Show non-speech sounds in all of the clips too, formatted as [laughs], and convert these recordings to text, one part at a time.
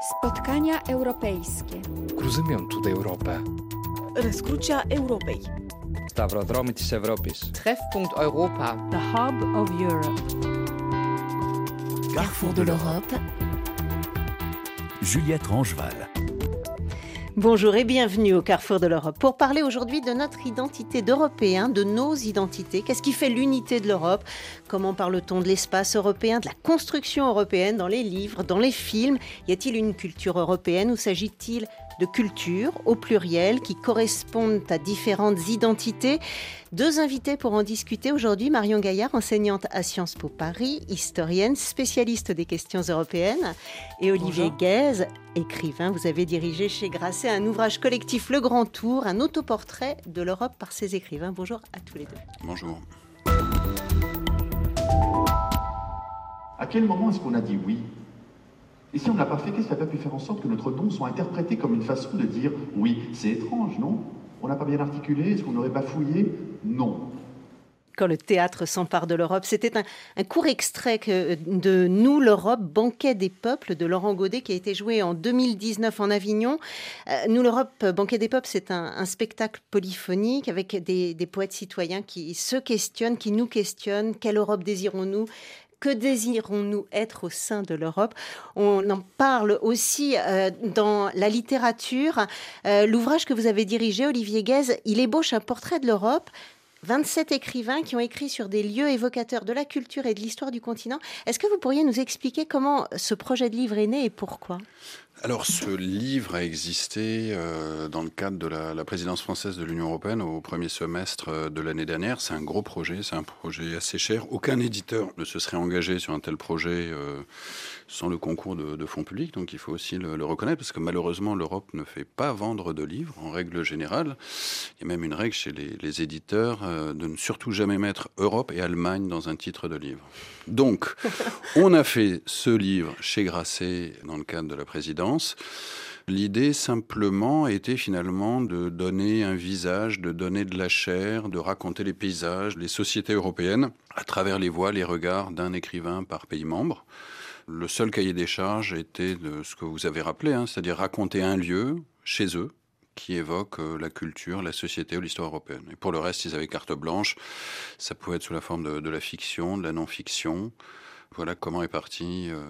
Spotkania europejskie. Cruzymią tutaj Europę. Rozkrucia Europei. Stavrodromitis Europis. Treffpunkt Europa. The Hub of Europe. Carrefour de l'Europe. Juliette Rangeval. Bonjour et bienvenue au Carrefour de l'Europe pour parler aujourd'hui de notre identité d'Européens, de nos identités. Qu'est-ce qui fait l'unité de l'Europe Comment parle-t-on de l'espace européen, de la construction européenne dans les livres, dans les films Y a-t-il une culture européenne ou s'agit-il de cultures au pluriel qui correspondent à différentes identités. Deux invités pour en discuter aujourd'hui. Marion Gaillard, enseignante à Sciences Po Paris, historienne, spécialiste des questions européennes. Et Olivier Guèze, écrivain. Vous avez dirigé chez Grasset un ouvrage collectif Le Grand Tour, un autoportrait de l'Europe par ses écrivains. Bonjour à tous les deux. Bonjour. À quel moment est-ce qu'on a dit oui? Et si on n'a pas fait, qu'est-ce qui n'a pas pu faire en sorte que notre nom soit interprété comme une façon de dire oui C'est étrange, non? On n'a pas bien articulé Est-ce qu'on n'aurait pas fouillé Non quand le théâtre s'empare de l'Europe. C'était un, court extrait de Nous, l'Europe, banquet des peuples de Laurent Godet qui a été joué en 2019 en Avignon. Euh, Nous, l'Europe, banquet des peuples, c'est un, spectacle polyphonique avec des, poètes citoyens qui se questionnent, qui nous questionnent. Quelle Europe désirons-nous? Que désirons-nous être au sein de l'Europe? On en parle aussi euh, dans la littérature. Euh, l'ouvrage que vous avez dirigé, Olivier Guèze, il ébauche un portrait de l'Europe 27 écrivains qui ont écrit sur des lieux évocateurs de la culture et de l'histoire du continent. Est-ce que vous pourriez nous expliquer comment ce projet de livre est né et pourquoi? Alors, ce livre a existé euh, dans le cadre de la, présidence française de l'Union européenne au premier semestre euh, de l'année dernière. C'est un gros projet, c'est un projet assez cher. Aucun éditeur ne se serait engagé sur un tel projet euh, sans le concours de, fonds publics, donc il faut aussi le, reconnaître, parce que malheureusement, l'Europe ne fait pas vendre de livres en règle générale. Il y a même une règle chez les, les éditeurs de ne surtout jamais mettre Europe et Allemagne dans un titre de livre. Donc, [laughs] on a fait ce livre chez Grasset dans le cadre de la présidence. L'idée simplement était finalement de donner un visage, de donner de la chair, de raconter les paysages, les sociétés européennes à travers les voix, les regards d'un écrivain par pays membre. Le seul cahier des charges était de ce que vous avez rappelé, hein, c'est-à-dire raconter un lieu chez eux, qui évoque euh, la culture, la société ou l'histoire européenne. Et pour le reste, ils avaient carte blanche. Ça pouvait être sous la forme de, la fiction, de la non-fiction. Voilà comment est partie euh,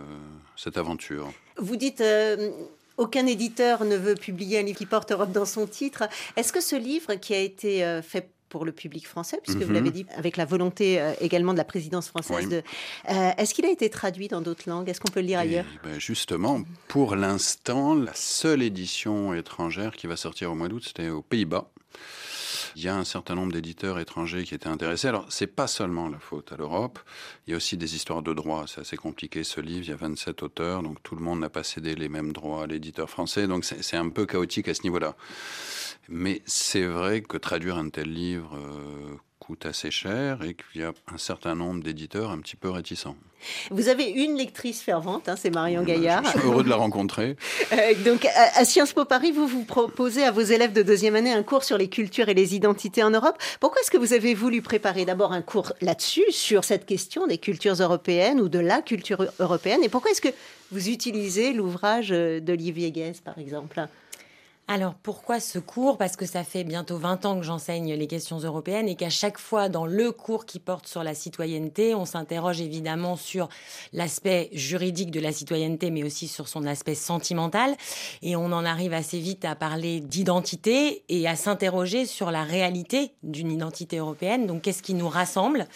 cette aventure. Vous dites euh, aucun éditeur ne veut publier un livre qui porte Europe dans son titre. Est-ce que ce livre qui a été fait pour le public français, puisque vous l'avez mhm. dit, avec la volonté euh, également de la présidence française. De, euh, est-ce qu'il a été traduit dans d'autres langues? Est-ce qu'on peut le lire ailleurs? ben Justement, pour l'instant, la seule édition étrangère qui va sortir au mois d'août, c'était aux Pays-Bas. Il y a un certain nombre d'éditeurs étrangers qui étaient intéressés. Alors, c'est pas seulement la faute à l'Europe. Il y a aussi des histoires de droits. C'est assez compliqué ce livre. Il y a 27 auteurs, donc tout le monde n'a pas cédé les mêmes droits à l'éditeur français. Donc, c'est un peu chaotique à ce niveau-là. Mais c'est vrai que traduire un tel livre euh, coûte assez cher et qu'il y a un certain nombre d'éditeurs un petit peu réticents. Vous avez une lectrice fervente, hein, c'est Marion Gaillard. Je suis heureux de la rencontrer. [laughs] Euh, donc, à, Sciences Po Paris, vous vous proposez à vos élèves de deuxième année un cours sur les cultures et les identités en Europe. Pourquoi est-ce que vous avez voulu préparer d'abord un cours là-dessus, sur cette question des cultures européennes ou de la culture européenne? Et pourquoi est-ce que vous utilisez l'ouvrage d'Olivier Guès, par exemple? Alors pourquoi ce cours? Parce que ça fait bientôt 20 ans que j'enseigne les questions européennes et qu'à chaque fois dans le cours qui porte sur la citoyenneté, on s'interroge évidemment sur l'aspect juridique de la citoyenneté, mais aussi sur son aspect sentimental. Et on en arrive assez vite à parler d'identité et à s'interroger sur la réalité d'une identité européenne. Donc qu'est-ce qui nous rassemble?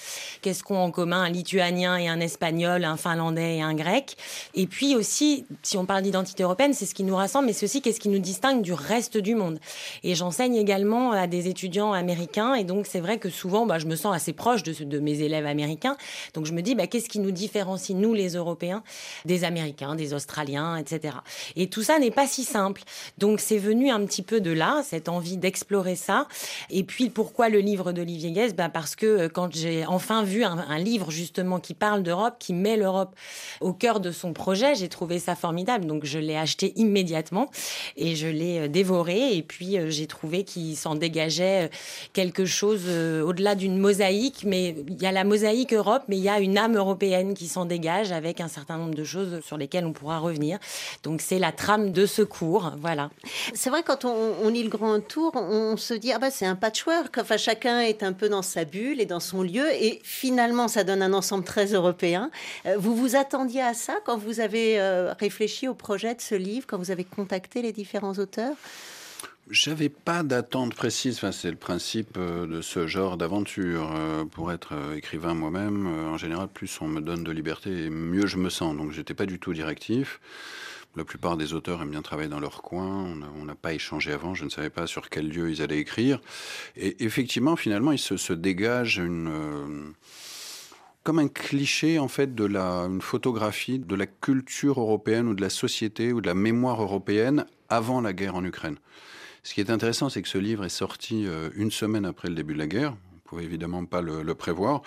Qu'est-ce qu'ont en commun un lituanien et un espagnol, un finlandais et un grec? Et puis aussi, si on parle d'identité européenne, c'est ce qui nous rassemble, mais c'est qu'est-ce qui nous distingue du reste du monde. Et j'enseigne également à des étudiants américains. Et donc, c'est vrai que souvent, bah, je me sens assez proche de, de mes élèves américains. Donc, je me dis, bah, qu'est-ce qui nous différencie, nous, les Européens, des Américains, des Australiens, etc. Et tout ça n'est pas si simple. Donc, c'est venu un petit peu de là, cette envie d'explorer ça. Et puis, pourquoi le livre d'Olivier Guest? Bah, Parce que euh, quand j'ai enfin vu un, un livre, justement, qui parle d'Europe, qui met l'Europe au cœur de son projet, j'ai trouvé ça formidable. Donc, je l'ai acheté immédiatement et je l'ai euh, dévoré. Et puis, j'ai trouvé qu'il s'en dégageait quelque chose au-delà d'une mosaïque. Mais il y a la mosaïque Europe, mais il y a une âme européenne qui s'en dégage avec un certain nombre de choses sur lesquelles on pourra revenir. Donc, c'est la trame de ce cours. Voilà. C'est vrai, quand on, lit le grand tour, on se dit, ah bah, c'est un patchwork. Enfin, chacun est un peu dans sa bulle et dans son lieu. Et finalement, ça donne un ensemble très européen. Euh, vous vous attendiez à ça quand vous avez euh, réfléchi au projet de ce livre, quand vous avez contacté les différents auteurs? J'avais pas d'attente précise. Enfin, c'est le principe euh, de ce genre d'aventure. Pour être écrivain moi-même, en général, plus on me donne de liberté, mieux je me sens. Donc, j'étais pas du tout directif. La plupart des auteurs aiment bien travailler dans leur coin. On n'a pas échangé avant. Je ne savais pas sur quel lieu ils allaient écrire. Et effectivement, finalement, il se, dégage une euh, comme un cliché en fait de la une photographie de la culture européenne ou de la société ou de la mémoire européenne avant la guerre en Ukraine. Ce qui est intéressant, c'est que ce livre est sorti euh, une semaine après le début de la guerre. On pouvait évidemment pas le, prévoir.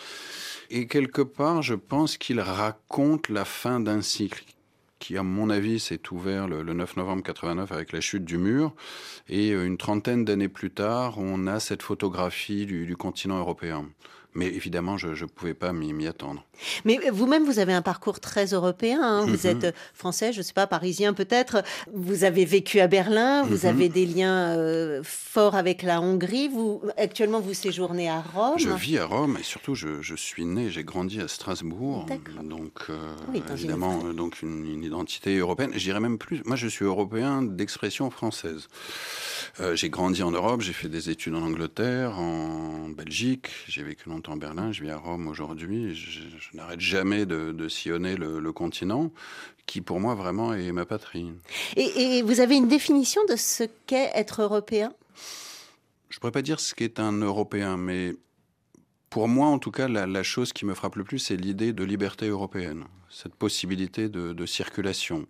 Et quelque part, je pense qu'il raconte la fin d'un cycle qui, à mon avis, s'est ouvert le, 9 novembre 89 avec la chute du mur. Et euh, une trentaine d'années plus tard, on a cette photographie du continent européen. Mais évidemment, je ne pouvais pas m'y attendre. Mais vous-même, vous avez un parcours très européen. Hein. Vous mhm. êtes français, je ne sais pas, parisien peut-être. Vous avez vécu à Berlin, vous mhm. avez des liens euh, forts avec la Hongrie. Vous, actuellement, vous séjournez à Rome. Je vis à Rome et surtout, je, je suis né, j'ai grandi à Strasbourg. Donc, euh, évidemment, une... donc une, une, identité européenne. Je dirais même plus, moi, je suis européen d'expression française. Euh, j'ai grandi en Europe, j'ai fait des études en Angleterre, en Belgique, j'ai vécu longtemps en Berlin, je vis à Rome aujourd'hui. Je, n'arrête jamais de, sillonner le, continent, qui pour moi vraiment est ma patrie. Et, vous avez une définition de ce qu'est être européen? Je ne pourrais pas dire ce qu'est un Européen, mais pour moi, en tout cas, la, chose qui me frappe le plus, c'est l'idée de liberté européenne, cette possibilité de circulation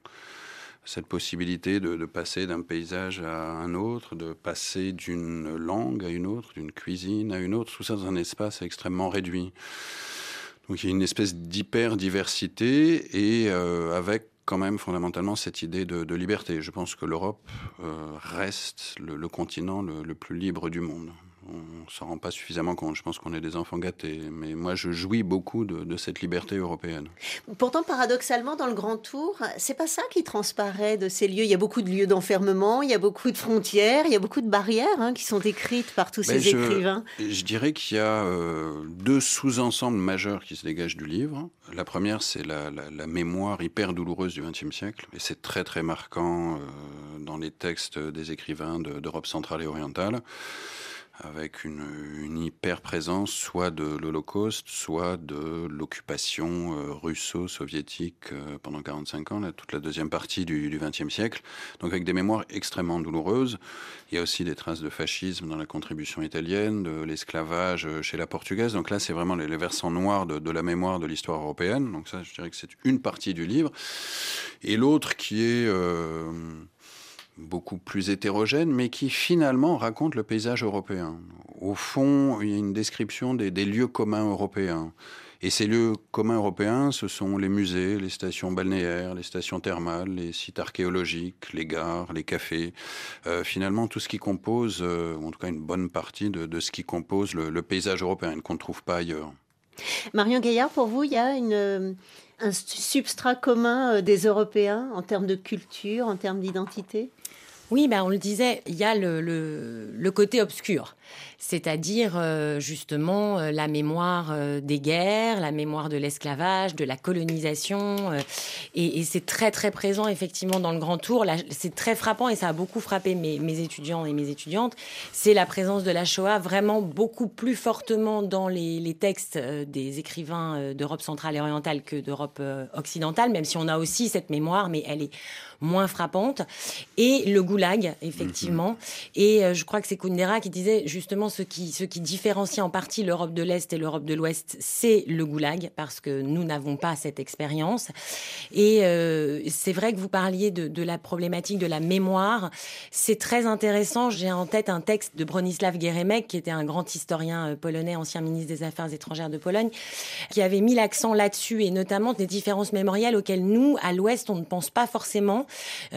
cette possibilité de, passer d'un paysage à un autre, de passer d'une langue à une autre, d'une cuisine à une autre, tout ça dans un espace extrêmement réduit. Donc il y a une espèce d'hyper-diversité et euh, avec quand même fondamentalement cette idée de, liberté. Je pense que l'Europe euh, reste le, continent le plus libre du monde on s'en rend pas suffisamment compte. Je pense qu'on est des enfants gâtés. Mais moi, je jouis beaucoup de, cette liberté européenne. Pourtant, paradoxalement, dans le Grand Tour, c'est pas ça qui transparaît de ces lieux. Il y a beaucoup de lieux d'enfermement, il y a beaucoup de frontières, il y a beaucoup de barrières hein, qui sont écrites par tous ces écrivains. Je dirais qu'il y a euh, deux sous-ensembles majeurs qui se dégagent du livre. La première, c'est la, mémoire hyper douloureuse du XXe siècle. Et c'est très, très marquant euh, dans les textes des écrivains d'Europe centrale et orientale avec une, une hyper-présence soit de l'Holocauste, soit de l'occupation euh, russo-soviétique euh, pendant 45 ans, toute la deuxième partie du XXe siècle. Donc avec des mémoires extrêmement douloureuses. Il y a aussi des traces de fascisme dans la contribution italienne, de l'esclavage euh, chez la portugaise. Donc là, c'est vraiment les, versants noirs de, la mémoire de l'histoire européenne. Donc ça, je dirais que c'est une partie du livre. Et l'autre qui est beaucoup plus hétérogène, mais qui finalement raconte le paysage européen. Au fond, il y a une description des, lieux communs européens. Et ces lieux communs européens, ce sont les musées, les stations balnéaires, les stations thermales, les sites archéologiques, les gares, les cafés. Euh, finalement, tout ce qui compose, euh, en tout cas une bonne partie de, ce qui compose le, paysage européen, qu'on ne trouve pas ailleurs. Marion Gaillard, pour vous, il y a un substrat commun euh, des Européens en termes de culture, en termes d'identité? Oui, ben on le disait, il y a le, côté obscur, c'est-à-dire euh, justement euh, la mémoire euh, des guerres, la mémoire de l'esclavage, de la colonisation, et, c'est très très présent effectivement dans le Grand Tour. C'est très frappant et ça a beaucoup frappé mes, mes étudiants et mes étudiantes. C'est la présence de la Shoah vraiment beaucoup plus fortement dans les, les textes des écrivains d'Europe centrale et orientale que d'Europe occidentale, même si on a aussi cette mémoire, mais elle est moins frappante. Et le goulag, effectivement. Mhm. Et euh, je crois que c'est Kundera qui disait justement ce qui, ce qui différencie en partie l'Europe de l'Est et l'Europe de l'Ouest, c'est le goulag, parce que nous n'avons pas cette expérience. Et euh, c'est vrai que vous parliez de, de, la problématique de la mémoire. C'est très intéressant. J'ai en tête un texte de Bronislaw Geremek, qui était un grand historien euh, polonais, ancien ministre des Affaires étrangères de Pologne, qui avait mis l'accent là-dessus, et notamment des différences mémorielles auxquelles nous, à l'Ouest, on ne pense pas forcément,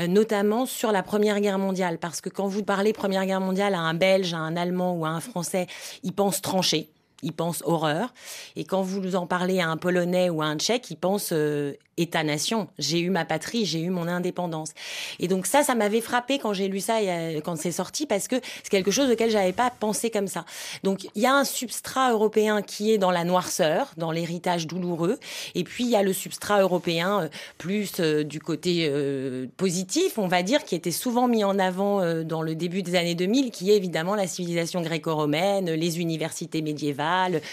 notamment sur la Première Guerre Guerre mondiale, parce que quand vous parlez Première Guerre mondiale à un Belge, à un Allemand ou à un Français, ils pensent trancher ils pensent horreur. Et quand vous en parlez à un Polonais ou à un Tchèque, ils pensent euh, État-nation. J'ai eu ma patrie, j'ai eu mon indépendance. Et donc ça, ça m'avait frappé quand j'ai lu ça, quand c'est sorti, parce que c'est quelque chose auquel j'avais pas pensé comme ça. Donc il y a un substrat européen qui est dans la noirceur, dans l'héritage douloureux, et puis il y a le substrat européen euh, plus euh, du côté euh, positif, on va dire, qui était souvent mis en avant dans le début des années 2000, qui est évidemment la civilisation gréco-romaine, les universités médiévales,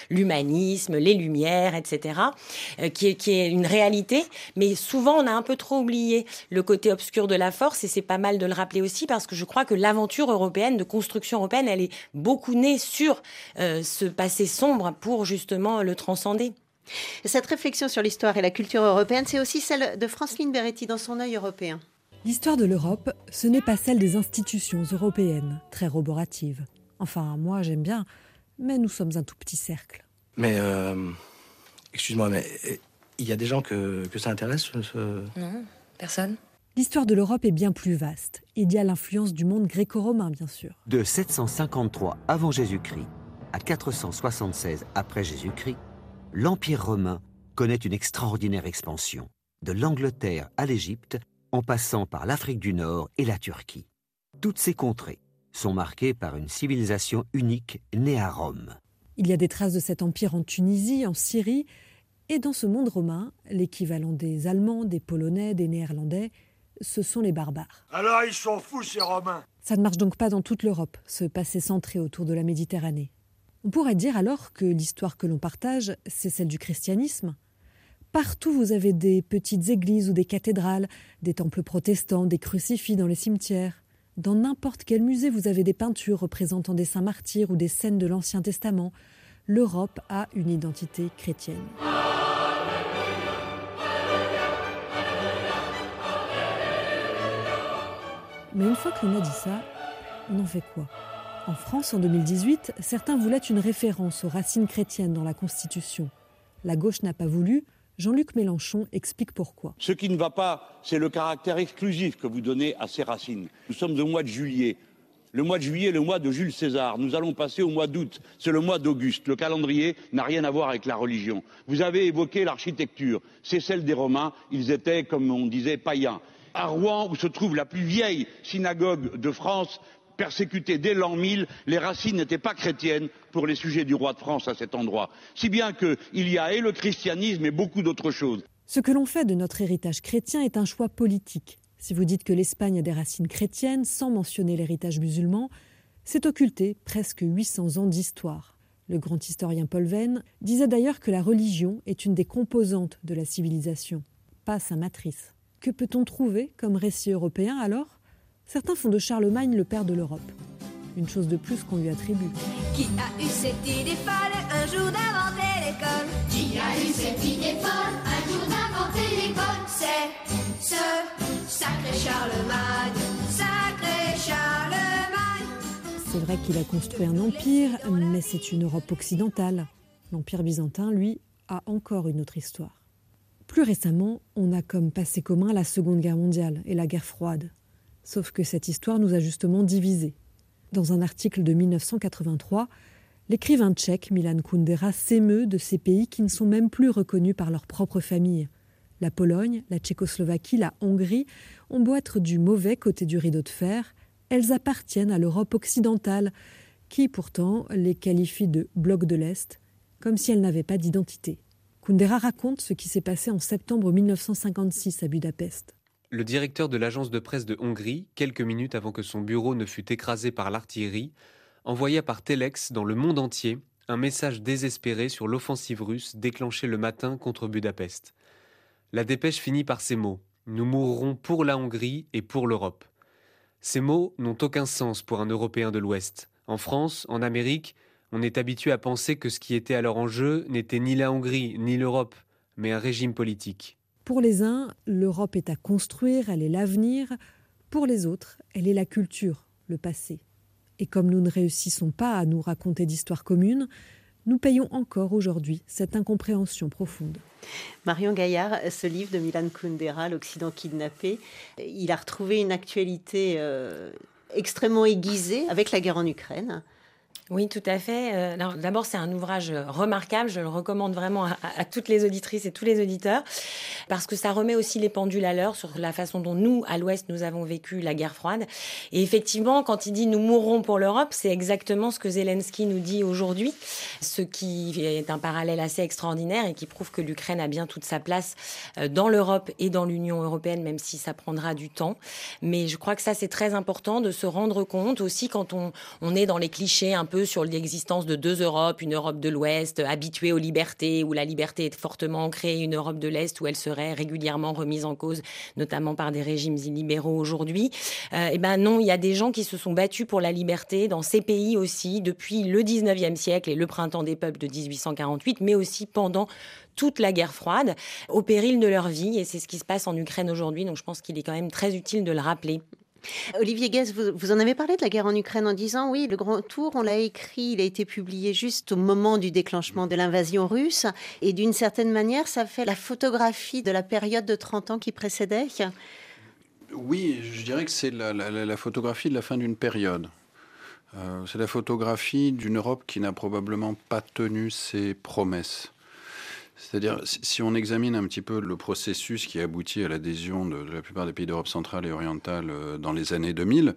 l'humanisme, les Lumières, etc., qui est, qui est une réalité mais souvent, on a un peu trop oublié le côté obscur de la force, et c'est pas mal de le rappeler aussi, parce que je crois que l'aventure européenne, de construction européenne, elle est beaucoup née sur euh, ce passé sombre pour justement le transcender. Cette réflexion sur l'histoire et la culture européenne, c'est aussi celle de Franceline Beretti dans son œil européen. L'histoire de l'Europe, ce n'est pas celle des institutions européennes, très roboratives. Enfin, moi j'aime bien, mais nous sommes un tout petit cercle. Mais, euh, excuse-moi, mais il y a des gens que, ça intéresse Non, personne. L'histoire de l'Europe est bien plus vaste. Il y a l'influence du monde gréco-romain, bien sûr. De 753 avant Jésus-Christ à 476 après Jésus-Christ, l'Empire romain connaît une extraordinaire expansion, de l'Angleterre à l'Égypte, en passant par l'Afrique du Nord et la Turquie. Toutes ces contrées sont marquées par une civilisation unique née à Rome. Il y a des traces de cet empire en Tunisie, en Syrie, et dans ce monde romain, l'équivalent des Allemands, des Polonais, des Néerlandais, ce sont les barbares. Alors ils sont fous ces Romains Ça ne marche donc pas dans toute l'Europe, ce passé centré autour de la Méditerranée. On pourrait dire alors que l'histoire que l'on partage, c'est celle du christianisme. Partout vous avez des petites églises ou des cathédrales, des temples protestants, des crucifix dans les cimetières. Dans n'importe quel musée, vous avez des peintures représentant des saints martyrs ou des scènes de l'Ancien Testament. L'Europe a une identité chrétienne. Mais une fois que l'on a dit ça, on en fait quoi? En France, en 2018, certains voulaient une référence aux racines chrétiennes dans la Constitution. La gauche n'a pas voulu. Jean-Luc Mélenchon explique pourquoi. Ce qui ne va pas, c'est le caractère exclusif que vous donnez à ces racines. Nous sommes au mois de juillet. Le mois de juillet est le mois de Jules César. Nous allons passer au mois d'août. C'est le mois d'Auguste. Le calendrier n'a rien à voir avec la religion. Vous avez évoqué l'architecture. C'est celle des Romains. Ils étaient, comme on disait, païens à Rouen, où se trouve la plus vieille synagogue de France, persécutée dès l'an 1000, les racines n'étaient pas chrétiennes pour les sujets du roi de France à cet endroit. Si bien qu'il y a et le christianisme et beaucoup d'autres choses. Ce que l'on fait de notre héritage chrétien est un choix politique. Si vous dites que l'Espagne a des racines chrétiennes sans mentionner l'héritage musulman, c'est occulter presque 800 ans d'histoire. Le grand historien Paul Venn disait d'ailleurs que la religion est une des composantes de la civilisation, pas sa matrice. Que peut-on trouver comme récit européen alors? Certains font de Charlemagne le père de l'Europe. Une chose de plus qu'on lui attribue. Qui a eu cette idée folle un jour d'inventer l'école? Qui a eu cette idée folle un jour d'inventer l'école? C'est ce sacré Charlemagne, sacré Charlemagne. C'est vrai qu'il a construit un empire, mais c'est une Europe occidentale. L'empire byzantin, lui, a encore une autre histoire. Plus récemment, on a comme passé commun la Seconde Guerre mondiale et la guerre froide. Sauf que cette histoire nous a justement divisés. Dans un article de 1983, l'écrivain tchèque Milan Kundera s'émeut de ces pays qui ne sont même plus reconnus par leur propre famille. La Pologne, la Tchécoslovaquie, la Hongrie ont beau être du mauvais côté du rideau de fer, elles appartiennent à l'Europe occidentale, qui pourtant les qualifie de bloc de l'Est, comme si elles n'avaient pas d'identité. Kundera raconte ce qui s'est passé en septembre 1956 à Budapest. Le directeur de l'agence de presse de Hongrie, quelques minutes avant que son bureau ne fût écrasé par l'artillerie, envoya par Telex dans le monde entier un message désespéré sur l'offensive russe déclenchée le matin contre Budapest. La dépêche finit par ces mots Nous mourrons pour la Hongrie et pour l'Europe. Ces mots n'ont aucun sens pour un Européen de l'Ouest. En France, en Amérique, on est habitué à penser que ce qui était alors en jeu n'était ni la Hongrie ni l'Europe, mais un régime politique. Pour les uns, l'Europe est à construire, elle est l'avenir. Pour les autres, elle est la culture, le passé. Et comme nous ne réussissons pas à nous raconter d'histoires communes, Nous payons encore aujourd'hui cette incompréhension profonde. Marion Gaillard, ce livre de Milan Kundera, L'Occident kidnappé, il a retrouvé une actualité euh, extrêmement aiguisée avec la guerre en Ukraine. Oui, tout à fait. Euh, d'abord, c'est un ouvrage remarquable. Je le recommande vraiment à, toutes les auditrices et tous les auditeurs parce que ça remet aussi les pendules à l'heure sur la façon dont nous, à l'Ouest, nous avons vécu la guerre froide. Et effectivement, quand il dit nous mourrons pour l'Europe, c'est exactement ce que Zelensky nous dit aujourd'hui, ce qui est un parallèle assez extraordinaire et qui prouve que l'Ukraine a bien toute sa place euh, dans l'Europe et dans l'Union européenne, même si ça prendra du temps. Mais je crois que ça, c'est très important de se rendre compte aussi quand on est dans les clichés un peu sur l'existence de deux Europes, une Europe de l'Ouest habituée aux libertés, où la liberté est fortement ancrée, une Europe de l'Est où elle serait régulièrement remise en cause, notamment par des régimes illibéraux aujourd'hui. Euh, eh ben non, il y a des gens qui se sont battus pour la liberté dans ces pays aussi depuis le 19e siècle et le printemps des peuples de 1848, mais aussi pendant toute la guerre froide, au péril de leur vie. Et c'est ce qui se passe en Ukraine aujourd'hui. Donc je pense qu'il est quand même très utile de le rappeler. Olivier Guez, vous, en avez parlé de la guerre en Ukraine en disant oui, le Grand Tour, on l'a écrit, il a été publié juste au moment du déclenchement de l'invasion russe. Et d'une certaine manière, ça fait la photographie de la période de 30 ans qui précédait. Oui, je dirais que c'est la, photographie de la fin d'une période. Euh, c'est la photographie d'une Europe qui n'a probablement pas tenu ses promesses. C'est-à-dire, si on examine un petit peu le processus qui a abouti à l'adhésion de, la plupart des pays d'Europe centrale et orientale euh, dans les années 2000,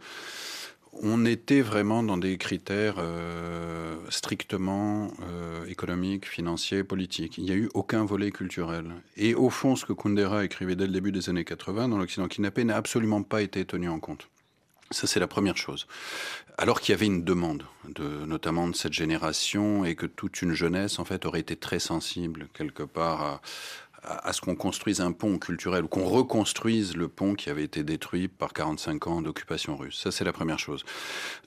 on était vraiment dans des critères euh, strictement euh, économiques, financiers, politiques. Il n'y a eu aucun volet culturel. Et au fond, ce que Kundera écrivait dès le début des années 80 dans l'Occident kidnappé n'a absolument pas été tenu en compte. Ça, c'est la première chose. Alors qu'il y avait une demande, de, notamment de cette génération, et que toute une jeunesse, en fait, aurait été très sensible, quelque part, à, ce qu'on construise un pont culturel, ou qu'on reconstruise le pont qui avait été détruit par 45 ans d'occupation russe. Ça, c'est la première chose.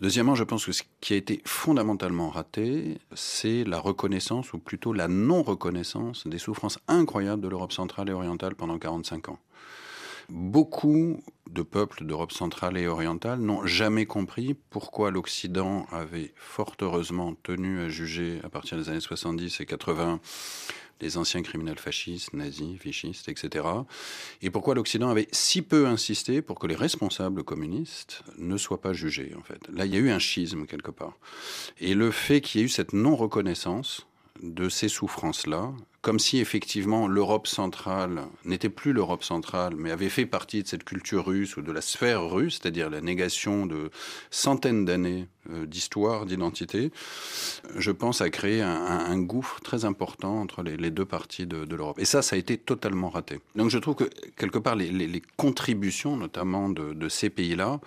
Deuxièmement, je pense que ce qui a été fondamentalement raté, c'est la reconnaissance, ou plutôt la non-reconnaissance des souffrances incroyables de l'Europe centrale et orientale pendant 45 ans. Beaucoup de peuples d'Europe centrale et orientale n'ont jamais compris pourquoi l'Occident avait fort heureusement tenu à juger à partir des années 70 et 80 les anciens criminels fascistes, nazis, vichistes, etc. Et pourquoi l'Occident avait si peu insisté pour que les responsables communistes ne soient pas jugés, en fait. Là, il y a eu un schisme quelque part. Et le fait qu'il y ait eu cette non-reconnaissance de ces souffrances-là, comme si effectivement l'Europe centrale n'était plus l'Europe centrale, mais avait fait partie de cette culture russe ou de la sphère russe, c'est-à-dire la négation de centaines d'années euh, d'histoire, d'identité, je pense à créer un, gouffre très important entre les, deux parties de, l'Europe. Et ça, ça a été totalement raté. Donc je trouve que quelque part les, contributions, notamment de, ces pays-là,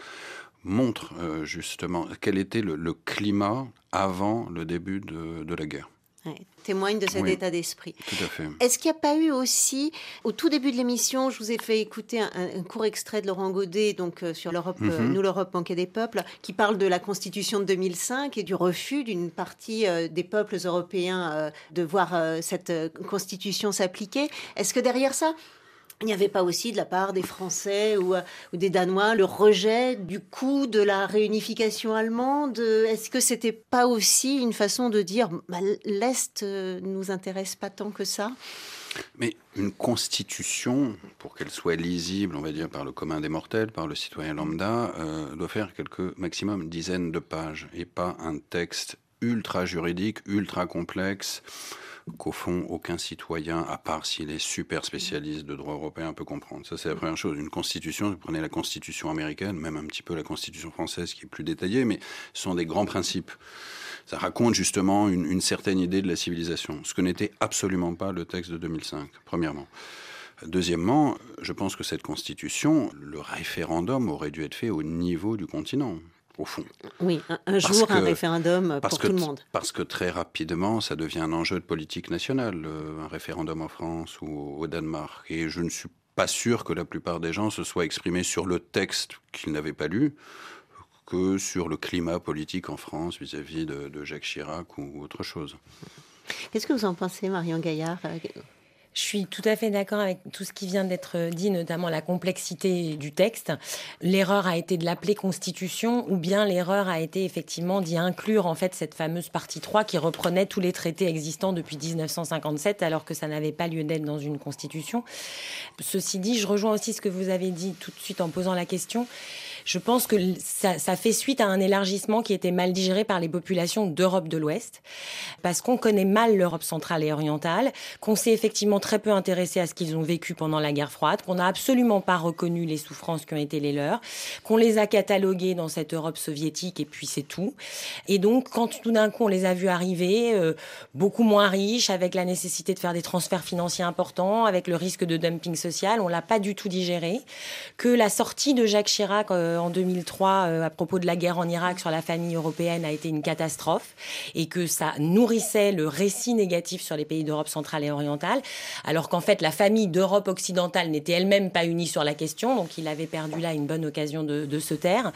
montrent euh, justement quel était le, climat avant le début de la guerre témoigne de cet état d'esprit. Tout à fait. Est-ce qu'il n'y a pas eu aussi, au tout début de l'émission, je vous ai fait écouter un, court extrait de Laurent Godet, donc euh, sur l'Europe, euh, mhm. nous l'Europe manquait des peuples, qui parle de la Constitution de 2005 et du refus d'une partie euh, des peuples européens de voir cette Constitution s'appliquer. Est-ce que derrière ça, il n'y avait pas aussi de la part des Français ou, des Danois le rejet du coût de la réunification allemande? Est-ce que c'était pas aussi une façon de dire bah, l'Est euh, nous intéresse pas tant que ça? Mais une constitution, pour qu'elle soit lisible, on va dire, par le commun des mortels, par le citoyen lambda, euh, doit faire quelques maximum dizaines de pages et pas un texte ultra juridique, ultra complexe, qu'au fond, aucun citoyen, à part s'il est super spécialiste de droit européen, peut comprendre. Ça, c'est la première chose. Une constitution, vous prenez la constitution américaine, même un petit peu la constitution française qui est plus détaillée, mais ce sont des grands principes. Ça raconte justement une, une certaine idée de la civilisation, ce que n'était absolument pas le texte de 2005, premièrement. Deuxièmement, je pense que cette constitution, le référendum aurait dû être fait au niveau du continent au fond. Oui, un, jour, un référendum pour tout le monde. Parce que très rapidement, ça devient un enjeu de politique nationale, un référendum en France ou au Danemark. Et je ne suis pas sûr que la plupart des gens se soient exprimés sur le texte qu'ils n'avaient pas lu que sur le climat politique en France vis-à-vis de, de, Jacques Chirac ou autre chose. Qu'est-ce que vous en pensez, Marion Gaillard? Je suis tout à fait d'accord avec tout ce qui vient d'être dit, notamment la complexité du texte. L'erreur a été de l'appeler constitution ou bien l'erreur a été effectivement d'y inclure en fait cette fameuse partie 3 qui reprenait tous les traités existants depuis 1957 alors que ça n'avait pas lieu d'être dans une constitution. Ceci dit, je rejoins aussi ce que vous avez dit tout de suite en posant la question je pense que ça, fait suite à un élargissement qui était mal digéré par les populations d'Europe de l'Ouest, parce qu'on connaît mal l'Europe centrale et orientale, qu'on s'est effectivement très peu intéressé à ce qu'ils ont vécu pendant la guerre froide, qu'on n'a absolument pas reconnu les souffrances qui ont été les leurs, qu'on les a cataloguées dans cette Europe soviétique et puis c'est tout. Et donc, quand tout d'un coup on les a vus arriver, euh, beaucoup moins riches, avec la nécessité de faire des transferts financiers importants, avec le risque de dumping social, on l'a pas du tout digéré. Que la sortie de Jacques Chirac euh, en 2003 euh, à propos de la guerre en Irak sur la famille européenne a été une catastrophe et que ça nourrissait le récit négatif sur les pays d'Europe centrale et orientale, alors qu'en fait la famille d'Europe occidentale n'était elle-même pas unie sur la question, donc il avait perdu là une bonne occasion de, se taire.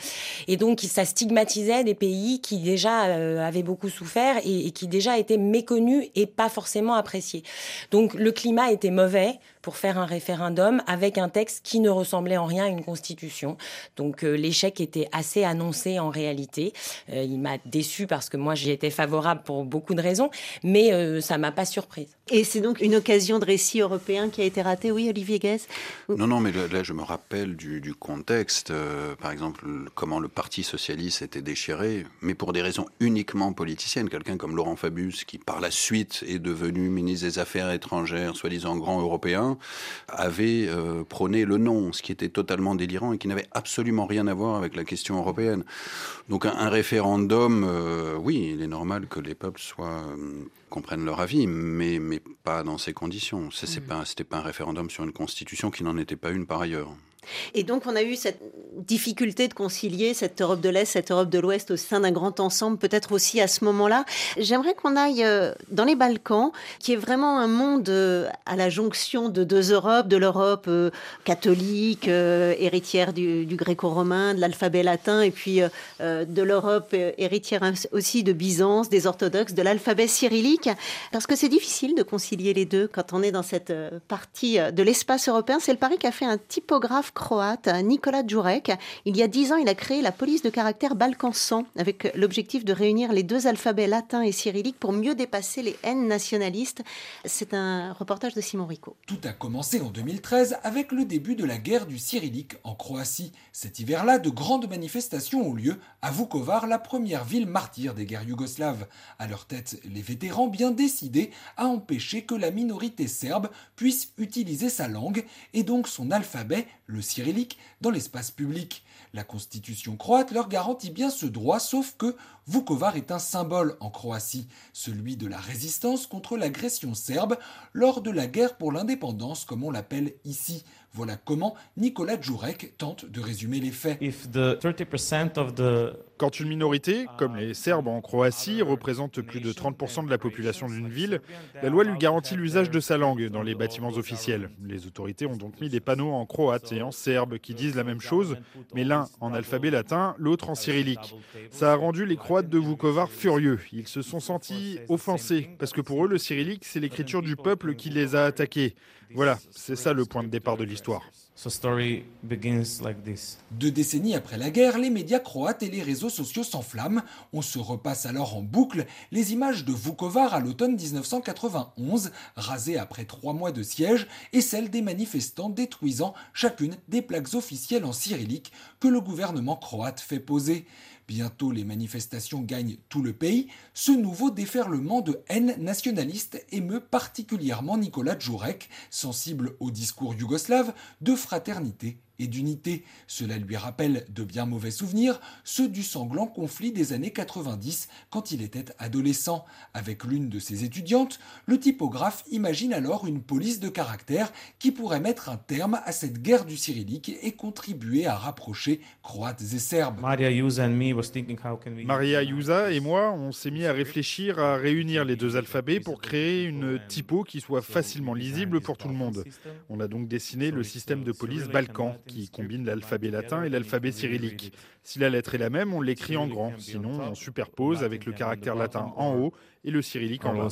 Et donc ça stigmatisait des pays qui déjà euh, avaient beaucoup souffert et, et qui déjà étaient méconnus et pas forcément appréciés. Donc le climat était mauvais pour faire un référendum avec un texte qui ne ressemblait en rien à une constitution. Donc euh, l'échec était assez annoncé en réalité. Euh, il m'a déçu parce que moi j'y étais favorable pour beaucoup de raisons, mais euh, ça m'a pas surprise. Et c'est donc une occasion de récit européen qui a été ratée, oui, Olivier Guès Non, non, mais là, je me rappelle du, contexte. par exemple, comment le Parti socialiste était déchiré, mais pour des raisons uniquement politiciennes. Quelqu'un comme Laurent Fabius, qui par la suite est devenu ministre des Affaires étrangères, soi-disant grand européen, avait euh, prôné le non, ce qui était totalement délirant et qui n'avait absolument rien à voir avec la question européenne. Donc un, référendum, euh, oui, il est normal que les peuples euh, comprennent leur avis, mais pas dans ces conditions. Ce n'était mmh. pas, pas un référendum sur une constitution qui n'en était pas une par ailleurs. Et donc, on a eu cette difficulté de concilier cette Europe de l'Est, cette Europe de l'Ouest au sein d'un grand ensemble, peut-être aussi à ce moment-là. J'aimerais qu'on aille euh, dans les Balkans, qui est vraiment un monde euh, à la jonction de deux Europes, de l'Europe euh, catholique, héritière du, gréco-romain, de l'alphabet latin, et puis de l'Europe héritière aussi de Byzance, des orthodoxes, de l'alphabet cyrillique. Parce que c'est difficile de concilier les deux quand on est dans cette partie de l'espace européen. C'est le pari qu'a fait un typographe croate, Nicolas Djurek. Il y a dix ans, il a créé la police de caractère Balkan 100 avec l'objectif de réunir les deux alphabets latin et cyrillique pour mieux dépasser les haines nationalistes. C'est un reportage de Simon Rico. Tout a commencé en 2013 avec le début de la guerre du cyrillique en Croatie. Cet hiver-là, de grandes manifestations ont lieu à Vukovar, la première ville martyre des guerres yougoslaves. À leur tête, les vétérans bien décidés à empêcher que la minorité serbe puisse utiliser sa langue et donc son alphabet, le cyrillique, dans l'espace public. La constitution croate leur garantit bien ce droit, sauf que Vukovar est un symbole en Croatie, celui de la résistance contre l'agression serbe lors de la guerre pour l'indépendance, comme on l'appelle ici. Voilà comment Nicolas Djurek tente de résumer les faits. Quand une minorité, comme les Serbes en Croatie, représente plus de 30% de la population d'une ville, la loi lui garantit l'usage de sa langue dans les bâtiments officiels. Les autorités ont donc mis des panneaux en croate et en serbe qui disent la même chose, mais l'un en alphabet latin, l'autre en cyrillique. Ça a rendu les Croates de Vukovar furieux. Ils se sont sentis offensés, parce que pour eux, le cyrillique, c'est l'écriture du peuple qui les a attaqués. Voilà, c'est ça le point de départ de l'histoire. Deux décennies après la guerre, les médias croates et les réseaux sociaux s'enflamment. On se repasse alors en boucle les images de Vukovar à l'automne 1991, rasées après trois mois de siège, et celles des manifestants détruisant chacune des plaques officielles en cyrillique que le gouvernement croate fait poser. Bientôt les manifestations gagnent tout le pays. Ce nouveau déferlement de haine nationaliste émeut particulièrement Nicolas Djurek, sensible au discours yougoslave de fraternité et d'unité. Cela lui rappelle de bien mauvais souvenirs, ceux du sanglant conflit des années 90 quand il était adolescent. Avec l'une de ses étudiantes, le typographe imagine alors une police de caractère qui pourrait mettre un terme à cette guerre du cyrillique et contribuer à rapprocher croates et serbes. Maria Yusa et moi, on s'est mis à réfléchir à réunir les deux alphabets pour créer une typo qui soit facilement lisible pour tout le monde. On a donc dessiné le système de police Balkan qui combine l'alphabet latin et l'alphabet cyrillique. Si la lettre est la même, on l'écrit en grand, sinon on superpose avec le caractère latin en haut et le cyrillique en bas.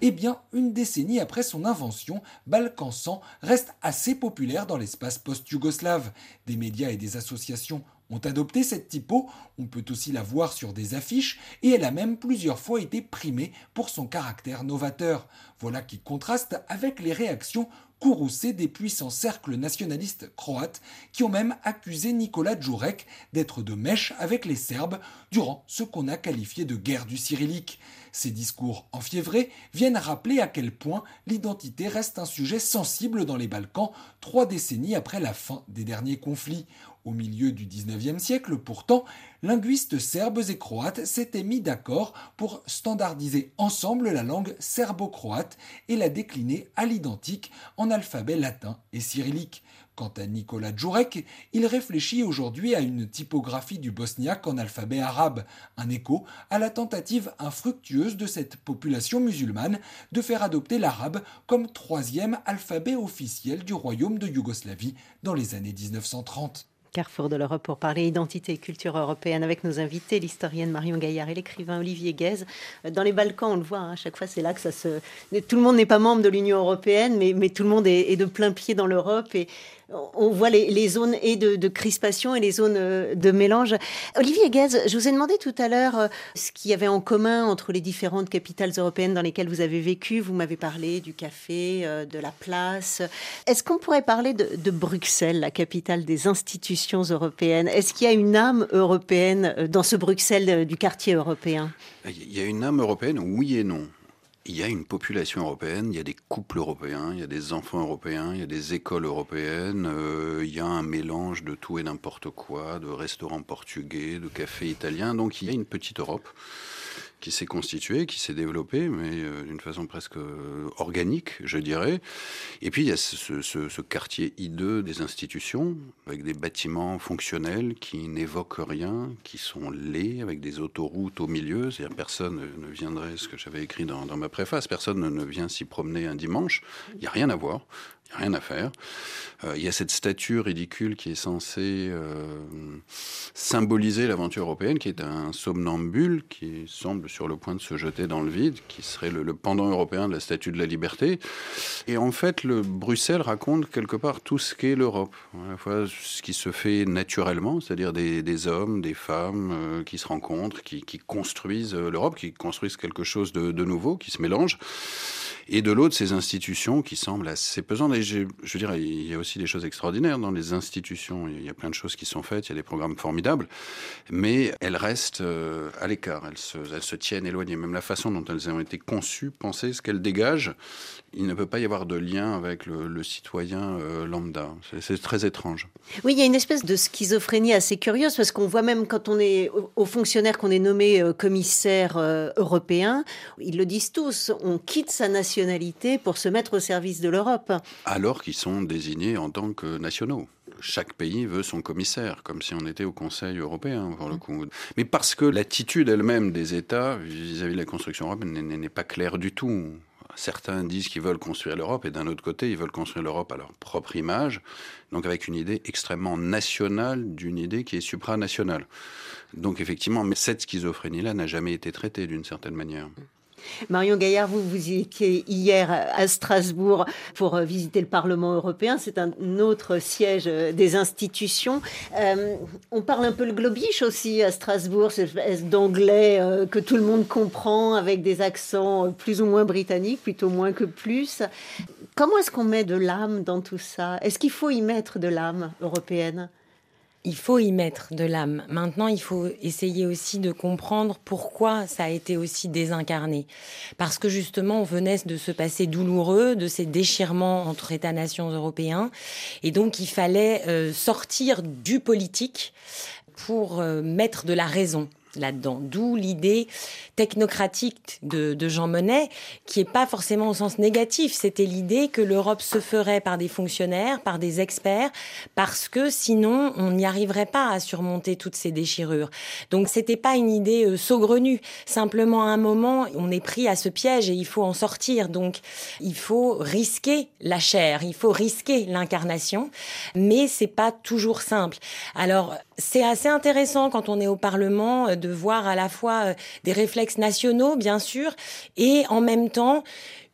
Eh bien, une décennie après son invention, Balkan 100 reste assez populaire dans l'espace post-yougoslave. Des médias et des associations ont adopté cette typo, on peut aussi la voir sur des affiches, et elle a même plusieurs fois été primée pour son caractère novateur. Voilà qui contraste avec les réactions courroucées des puissants cercles nationalistes croates qui ont même accusé Nicolas Djurek d'être de mèche avec les Serbes durant ce qu'on a qualifié de guerre du cyrillique. Ces discours enfiévrés viennent rappeler à quel point l'identité reste un sujet sensible dans les Balkans trois décennies après la fin des derniers conflits. Au milieu du XIXe siècle, pourtant, linguistes serbes et croates s'étaient mis d'accord pour standardiser ensemble la langue serbo-croate et la décliner à l'identique en alphabet latin et cyrillique. Quant à Nicolas Djurek, il réfléchit aujourd'hui à une typographie du bosniaque en alphabet arabe, un écho à la tentative infructueuse de cette population musulmane de faire adopter l'arabe comme troisième alphabet officiel du royaume de Yougoslavie dans les années 1930. Carrefour de l'Europe pour parler identité et culture européenne avec nos invités, l'historienne Marion Gaillard et l'écrivain Olivier Guèze. Dans les Balkans, on le voit, hein, à chaque fois, c'est là que ça se. Tout le monde n'est pas membre de l'Union européenne, mais, mais, tout le monde est, est de plein pied dans l'Europe. Et on voit les, zones et de, crispation et les zones euh, de mélange. Olivier Gaz, je vous ai demandé tout à l'heure euh, ce qu'il y avait en commun entre les différentes capitales européennes dans lesquelles vous avez vécu. Vous m'avez parlé du café, euh, de la place. Est-ce qu'on pourrait parler de, Bruxelles, la capitale des institutions européennes? Est-ce qu'il y a une âme européenne dans ce Bruxelles du quartier européen? Il y a une âme européenne, oui et non il y a une population européenne, il y a des couples européens, il y a des enfants européens, il y a des écoles européennes, euh, il y a un mélange de tout et n'importe quoi, de restaurants portugais, de cafés italiens. Donc il y a une petite Europe qui s'est constitué, qui s'est développé, mais euh, d'une façon presque euh, organique, je dirais. Et puis il y a ce, quartier hideux des institutions, avec des bâtiments fonctionnels qui n'évoquent rien, qui sont laids, avec des autoroutes au milieu. C'est-à-dire personne ne viendrait, ce que j'avais écrit dans, ma préface, personne ne vient s'y promener un dimanche. Il n'y a rien à voir rien à faire. Euh, il y a cette statue ridicule qui est censée euh, symboliser l'aventure européenne, qui est un somnambule qui semble sur le point de se jeter dans le vide, qui serait le, pendant européen de la statue de la liberté. Et en fait, le Bruxelles raconte quelque part tout ce qu'est l'Europe, à la fois ce qui se fait naturellement, c'est-à-dire des, hommes, des femmes euh, qui se rencontrent, qui, construisent l'Europe, qui construisent quelque chose de, de nouveau, qui se mélange et de l'autre, ces institutions qui semblent assez pesantes. Je, veux dire, il y a aussi des choses extraordinaires dans les institutions. Il y a plein de choses qui sont faites, il y a des programmes formidables, mais elles restent euh, à l'écart, elles se, tiennent éloignées. Même la façon dont elles ont été conçues, pensées, ce qu'elles dégagent, il ne peut pas y avoir de lien avec le, citoyen euh, lambda. C'est très étrange. Oui, il y a une espèce de schizophrénie assez curieuse parce qu'on voit même quand on est au fonctionnaire qu'on est nommé euh, commissaire européen, ils le disent tous, on quitte sa nation pour se mettre au service de l'Europe. Alors qu'ils sont désignés en tant que nationaux chaque pays veut son commissaire, comme si on était au Conseil européen, pour le coup. Mais parce que l'attitude elle-même des États vis-à-vis de la construction européenne n'est pas claire du tout. Certains disent qu'ils veulent construire l'Europe, et d'un autre côté, ils veulent construire l'Europe à leur propre image, donc avec une idée extrêmement nationale d'une idée qui est supranationale. Donc effectivement, mais cette schizophrénie-là n'a jamais été traitée d'une certaine manière. Marion Gaillard, vous, vous étiez hier à Strasbourg pour euh, visiter le Parlement européen. C'est un autre siège euh, des institutions. Euh, on parle un peu le globiche aussi à Strasbourg, cette espèce d'anglais que tout le monde comprend avec des accents plus ou moins britanniques, plutôt moins que plus. Comment est-ce qu'on met de l'âme dans tout ça? Est-ce qu'il faut y mettre de l'âme européenne? Il faut y mettre de l'âme. Maintenant, il faut essayer aussi de comprendre pourquoi ça a été aussi désincarné. Parce que justement, on venait de se passer douloureux, de ces déchirements entre États-nations européens. Et donc, il fallait euh, sortir du politique pour euh, mettre de la raison là-dedans. D'où l'idée technocratique de, Jean Monnet, qui est pas forcément au sens négatif. C'était l'idée que l'Europe se ferait par des fonctionnaires, par des experts, parce que sinon on n'y arriverait pas à surmonter toutes ces déchirures. Donc c'était pas une idée euh, saugrenue. Simplement à un moment, on est pris à ce piège et il faut en sortir. Donc il faut risquer la chair, il faut risquer l'incarnation, mais c'est pas toujours simple. Alors c'est assez intéressant quand on est au Parlement euh, de voir à la fois euh, des réflexes nationaux, bien sûr, et en même temps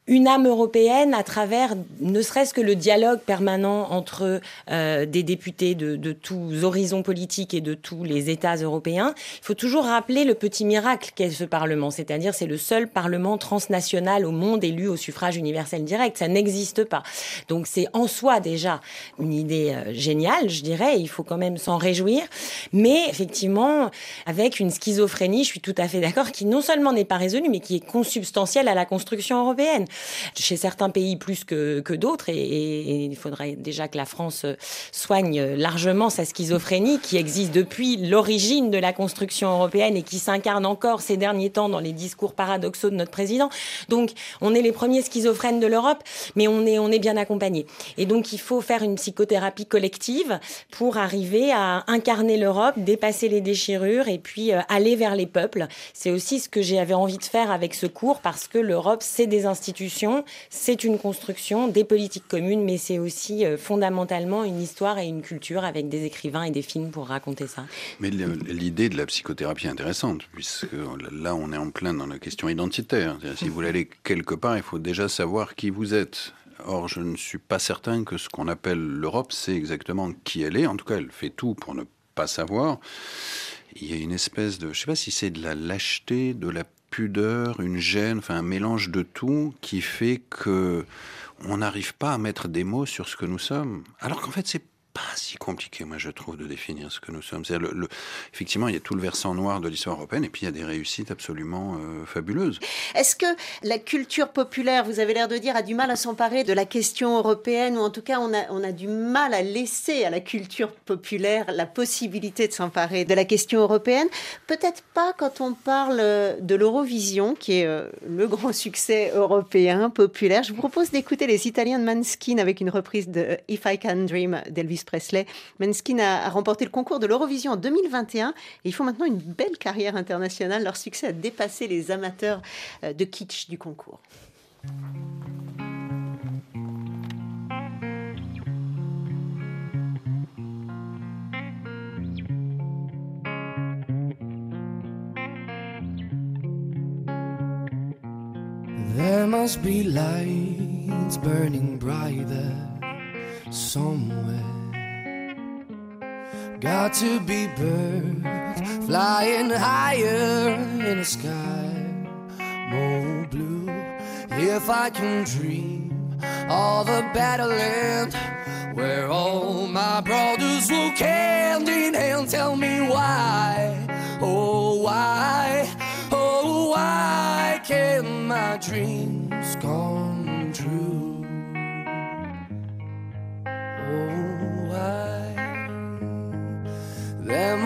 une âme européenne à travers ne serait-ce que le dialogue permanent entre euh, des députés de, de, tous horizons politiques et de tous les États européens. Il faut toujours rappeler le petit miracle qu'est ce Parlement, c'est-à-dire c'est le seul Parlement transnational au monde élu au suffrage universel direct. Ça n'existe pas. Donc c'est en soi déjà une idée euh, géniale, je dirais. Il faut quand même s'en réjouir, mais effectivement avec une schizophrénie, je suis tout à fait d'accord, qui non seulement n'est pas résolue, mais qui est consubstantielle à la construction européenne chez certains pays plus que, d'autres. Et, il faudrait déjà que la France soigne largement sa schizophrénie qui existe depuis l'origine de la construction européenne et qui s'incarne encore ces derniers temps dans les discours paradoxaux de notre président. Donc, on est les premiers schizophrènes de l'Europe, mais on est, on est bien accompagnés. Et donc, il faut faire une psychothérapie collective pour arriver à incarner l'Europe, dépasser les déchirures et puis euh, aller vers les peuples. C'est aussi ce que j'avais envie de faire avec ce cours parce que l'Europe, c'est des institutions c'est une construction, des politiques communes, mais c'est aussi euh, fondamentalement une histoire et une culture avec des écrivains et des films pour raconter ça. Mais l'idée de la psychothérapie est intéressante, puisque là, on est en plein dans la question identitaire. Si vous aller quelque part, il faut déjà savoir qui vous êtes. Or, je ne suis pas certain que ce qu'on appelle l'Europe, c'est exactement qui elle est. En tout cas, elle fait tout pour ne pas savoir. Il y a une espèce de, je ne sais pas si c'est de la lâcheté, de la pudeur, une gêne, enfin un mélange de tout qui fait que on n'arrive pas à mettre des mots sur ce que nous sommes. Alors qu'en fait, c'est pas si compliqué, moi, je trouve, de définir ce que nous sommes. Le, le, effectivement, il y a tout le versant noir de l'histoire européenne, et puis il y a des réussites absolument euh, fabuleuses. Est-ce que la culture populaire, vous avez l'air de dire, a du mal à s'emparer de la question européenne, ou en tout cas, on a, on a du mal à laisser à la culture populaire la possibilité de s'emparer de la question européenne? Peut-être pas quand on parle de l'Eurovision, qui est euh, le grand [laughs] succès européen populaire. Je vous propose d'écouter les Italiens de Manskin avec une reprise de If I Can Dream d'Elvis Presley. Manskin a, remporté le concours de l'Eurovision en 2021 et ils font maintenant une belle carrière internationale. Leur succès a dépassé les amateurs euh, de kitsch du concours. Got to be birds flying higher in the sky, more blue. If I can dream of a better land where all my brothers walk hand in hand, tell me why, oh why, oh why can't my dreams come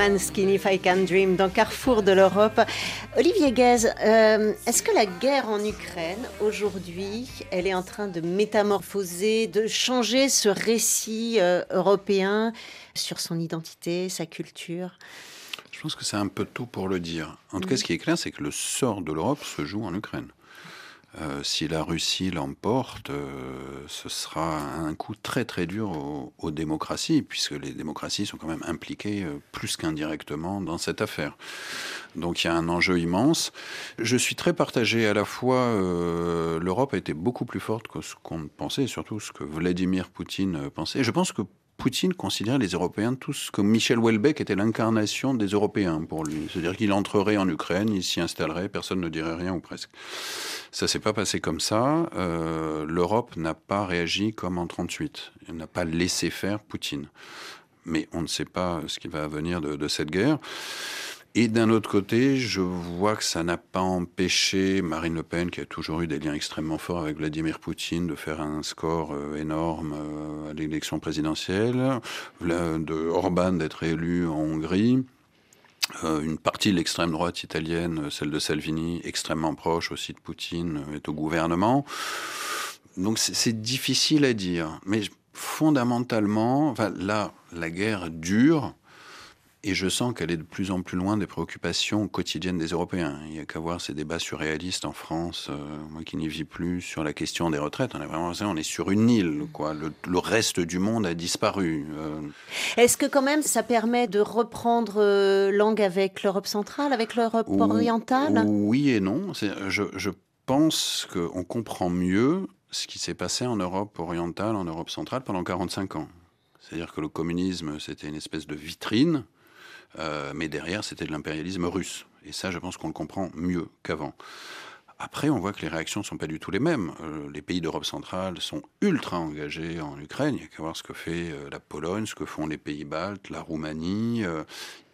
Manskin If I Can Dream dans Carrefour de l'Europe. Olivier Guez, euh, est-ce que la guerre en Ukraine, aujourd'hui, elle est en train de métamorphoser, de changer ce récit euh, européen sur son identité, sa culture? Je pense que c'est un peu tôt pour le dire. En tout cas, ce qui est clair, c'est que le sort de l'Europe se joue en Ukraine. Euh, si la Russie l'emporte, euh, ce sera un coup très très dur aux, démocraties, puisque les démocraties sont quand même impliquées euh, plus qu'indirectement dans cette affaire. Donc il y a un enjeu immense. Je suis très partagé à la fois. L'Europe a été beaucoup plus forte que ce qu'on pensait, surtout ce que Vladimir Poutine pensait. Je pense que Poutine considérait les Européens tous comme Michel Houellebecq était l'incarnation des Européens pour lui. C'est-à-dire qu'il entrerait en Ukraine, il s'y installerait, personne ne dirait rien ou presque. Ça s'est pas passé comme ça. Euh, L'Europe n'a pas réagi comme en 38. Elle n'a pas laissé faire Poutine. Mais on ne sait pas ce qui va venir de cette guerre. Et d'un autre côté, je vois que ça n'a pas empêché Marine Le Pen, qui a toujours eu des liens extrêmement forts avec Vladimir Poutine, de faire un score euh, énorme euh, à l'élection présidentielle, de Orban d'être élu en Hongrie. Euh, une partie de l'extrême droite italienne, celle de Salvini, extrêmement proche aussi de Poutine, est au gouvernement. Donc c'est difficile à dire. Mais fondamentalement, là, la guerre dure. Et je sens qu'elle est de plus en plus loin des préoccupations quotidiennes des Européens. Il n'y a qu'à voir ces débats surréalistes en France, euh, moi qui n'y vis plus, sur la question des retraites. On est vraiment on est sur une île, quoi. Le, reste du monde a disparu. Euh. Est-ce que quand même ça permet de reprendre euh, langue avec l'Europe centrale, avec l'Europe orientale? Oui et non. Je, je pense qu'on comprend mieux ce qui s'est passé en Europe orientale, en Europe centrale pendant 45 ans. C'est-à-dire que le communisme, c'était une espèce de vitrine euh, mais derrière, c'était de l'impérialisme russe. Et ça, je pense qu'on le comprend mieux qu'avant. Après, on voit que les réactions ne sont pas du tout les mêmes. Euh, les pays d'Europe centrale sont ultra engagés en Ukraine. Il y a qu'à voir ce que fait euh, la Pologne, ce que font les pays baltes, la Roumanie.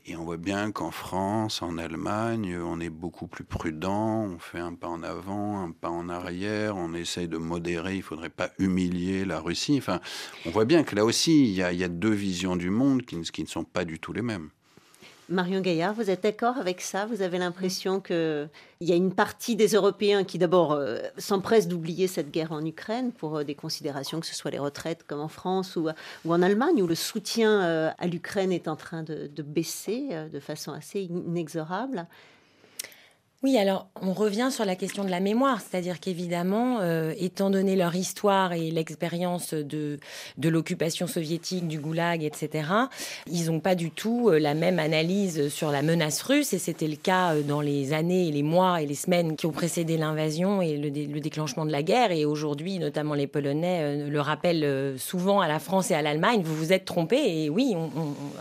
et on voit bien qu'en France, en Allemagne, on est beaucoup plus prudent. On fait un pas en avant, un pas en arrière. On essaye de modérer. Il ne faudrait pas humilier la Russie. Enfin, on voit bien que là aussi, il y a, deux visions du monde qui ne sont pas du tout les mêmes. Marion Gaillard, vous êtes d'accord avec ça? Vous avez l'impression qu'il y a une partie des Européens qui d'abord euh, s'empressent d'oublier cette guerre en Ukraine pour euh, des considérations, que ce soit les retraites comme en France ou, en Allemagne, où le soutien euh, à l'Ukraine est en train de baisser de façon assez inexorable. Oui, alors on revient sur la question de la mémoire, c'est-à-dire qu'évidemment, euh, étant donné leur histoire et l'expérience de, de l'occupation soviétique, du goulag, etc., ils n'ont pas du tout euh, la même analyse sur la menace russe, et c'était le cas euh, dans les années, les mois et les semaines qui ont précédé l'invasion et le, déclenchement de la guerre, et aujourd'hui, notamment les Polonais le rappellent souvent à la France et à l'Allemagne, vous vous êtes trompés, et oui,